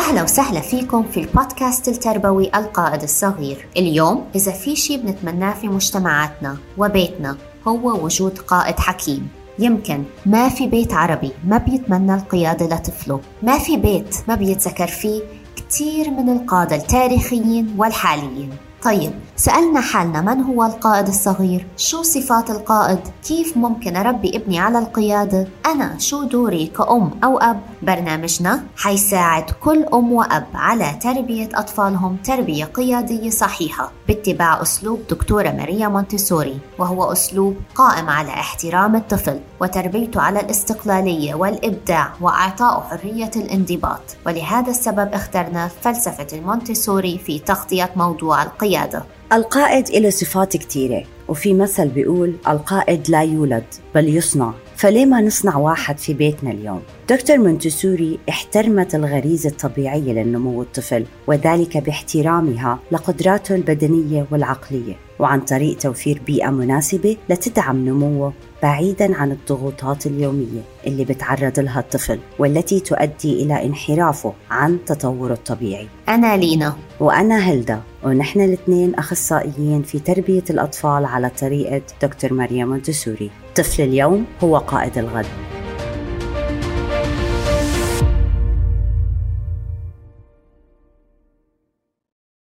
أهلا وسهلا فيكم في البودكاست التربوي القائد الصغير. اليوم إذا في شيء بنتمناه في مجتمعاتنا وبيتنا هو وجود قائد حكيم. يمكن ما في بيت عربي ما بيتمنى القيادة لطفله. ما في بيت ما بيتذكر فيه كثير من القادة التاريخيين والحاليين. طيب سألنا حالنا من هو القائد الصغير؟ شو صفات القائد؟ كيف ممكن أربي ابني على القيادة؟ أنا شو دوري كأم أو أب؟ برنامجنا حيساعد كل أم وأب على تربية أطفالهم تربية قيادية صحيحة باتباع أسلوب دكتورة ماريا مونتيسوري وهو أسلوب قائم على احترام الطفل وتربيته على الاستقلالية والإبداع وإعطائه حرية الانضباط ولهذا السبب اخترنا فلسفة المونتيسوري في تغطية موضوع القيادة القائد له صفات كتيرة وفي مثل بيقول القائد لا يولد بل يصنع فليه ما نصنع واحد في بيتنا اليوم؟ دكتور مونتسوري احترمت الغريزة الطبيعية للنمو الطفل وذلك باحترامها لقدراته البدنية والعقلية وعن طريق توفير بيئة مناسبة لتدعم نموه بعيدا عن الضغوطات اليومية اللي بتعرض لها الطفل والتي تؤدي إلى انحرافه عن تطوره الطبيعي. أنا لينا. وأنا هلدا ونحن الاثنين أخصائيين في تربية الأطفال على طريقة دكتور مريم مونتسوري طفل اليوم هو قائد الغد.